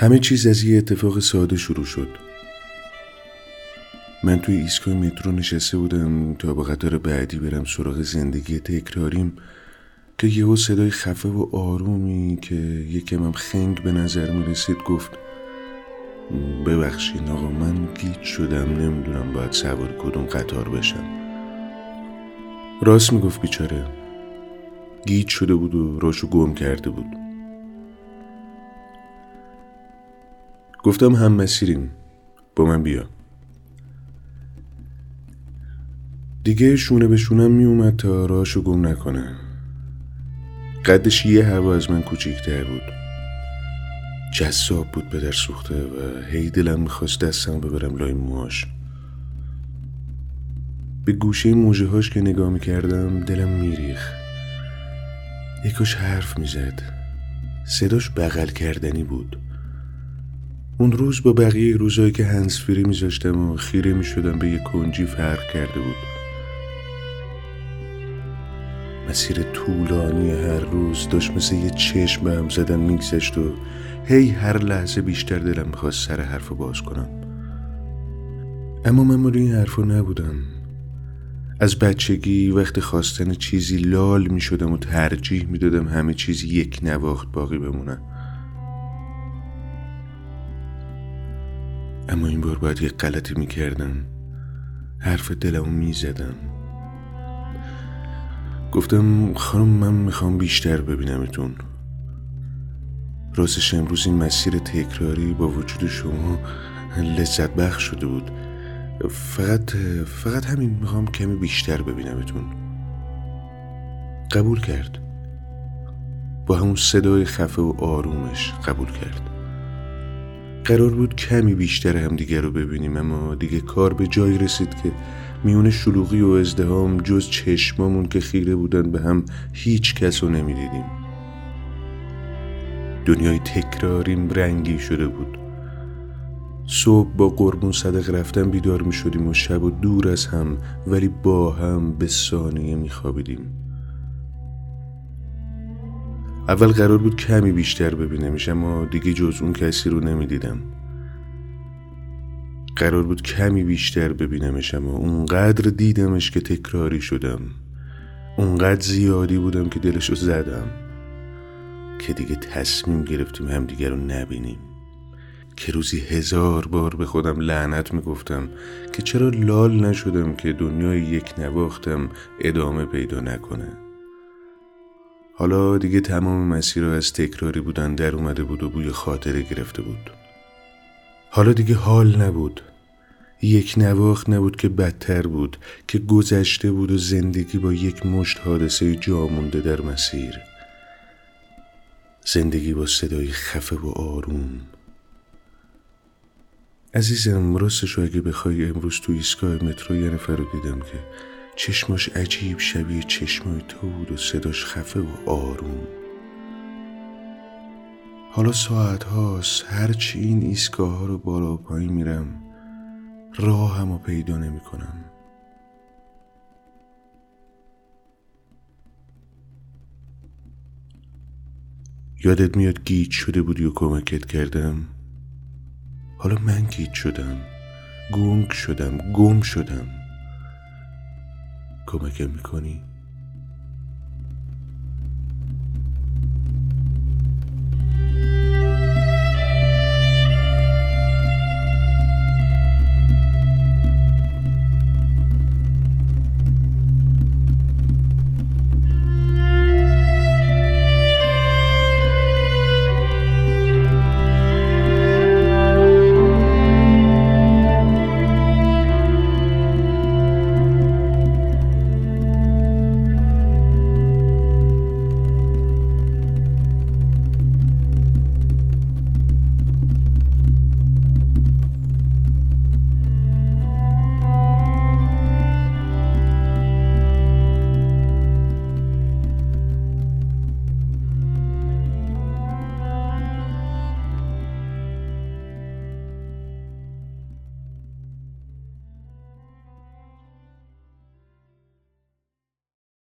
همه چیز از یه اتفاق ساده شروع شد. من توی ایستگاه مترو نشسته بودم تا با قطار بعدی برم سراغ زندگی تکراریم که یهو صدای خفه و آرومی که یکمم خنگ به نظر می رسید گفت ببخشین آقا من گیج شدم نمی‌دونم باید سوار کدوم قطار بشم. راست می‌گفت بیچاره. گیج شده بود و راشو گم کرده بود. گفتم هم مسیریم. با من بیا. دیگه شونه به شونم می اومد تا راشو گم نکنه. قدش یه هوا از من کوچیکتر بود. جذاب بود به در سوخته و هی دلم می‌خواست دستم ببرم لای موهاش. به گوشه موجه هاش که نگاه می‌کردم دلم میریخ یکاش حرف می‌زد. صداش بغل کردنی بود. اون روز با بقیه روزایی که هنسفیری میذاشتم و خیره می‌شدم به یه کنجی فرق کرده بود. مسیر طولانی هر روز داشت مثل یه چشم هم زدن میگذشت و هی هر لحظه بیشتر دلم می‌خواست سر حرف باز کنم. اما من روی این حرفا نبودم. از بچگی وقت خواستن چیزی لال می‌شدم و ترجیح می‌دادم همه چیز یک نواخت باقی بمونه. اما این بار باید یک غلطی می‌کردم. حرف دلمو می‌زدم. گفتم خانم من می‌خوام بیشتر ببینمتون. راستش امروز این مسیر تکراری با وجود شما لذت بخش شده بود. فقط فقط همین می‌خوام کمی بیشتر ببینمتون. قبول کرد. با همون صدای خفه و آرومش قبول کرد. قرار بود کمی بیشتر هم دیگه رو ببینیم اما دیگه کار به جایی رسید که میون شلوغی و ازدهام جز چشمامون که خیره بودن به هم هیچ کس رو نمی‌دیدیم. دنیای تکراریم رنگی شده بود. صبح با قربون صدق رفتن بیدار می شدیم و شب و دور از هم ولی با هم به ثانیه می خوابیدیم اول قرار بود کمی بیشتر ببینمش اما دیگه جز اون کسی رو نمی‌دیدم. قرار بود کمی بیشتر ببینمش اما اونقدر دیدمش که تکراری شدم. اونقدر زیادی بودم که دلشو زدم که دیگه تصمیم گرفتیم همدیگه رو نبینیم. که روزی هزار بار به خودم لعنت می‌گفتم که چرا لال نشدم که دنیای یک نواختم ادامه پیدا نکنه. حالا دیگه تمام مسیر از تکراری بودن در اومده بود و بوی خاطره گرفته بود. حالا دیگه حال نبود. یک نواخت نبود که بدتر بود که گذشته بود و زندگی با یک مشت حادثه جا مونده در مسیر. زندگی با صدای خفه و آروم. عزیزم راستش اگه بخوای امروز تو ایستگاه مترو یه نفر رو دیدم که چشماش عجیب شبیه چشمای تو بود و صداش خفه و آروم. حالا ساعت هاست هرچی این ایستگاه ها رو بالا و پایین میرم راهمو پیدا نمی کنم یادت میاد گیج شده بودی و کمکت کردم؟ حالا من گیج شدم گنگ شدم گم شدم. کمکم می‌کنی؟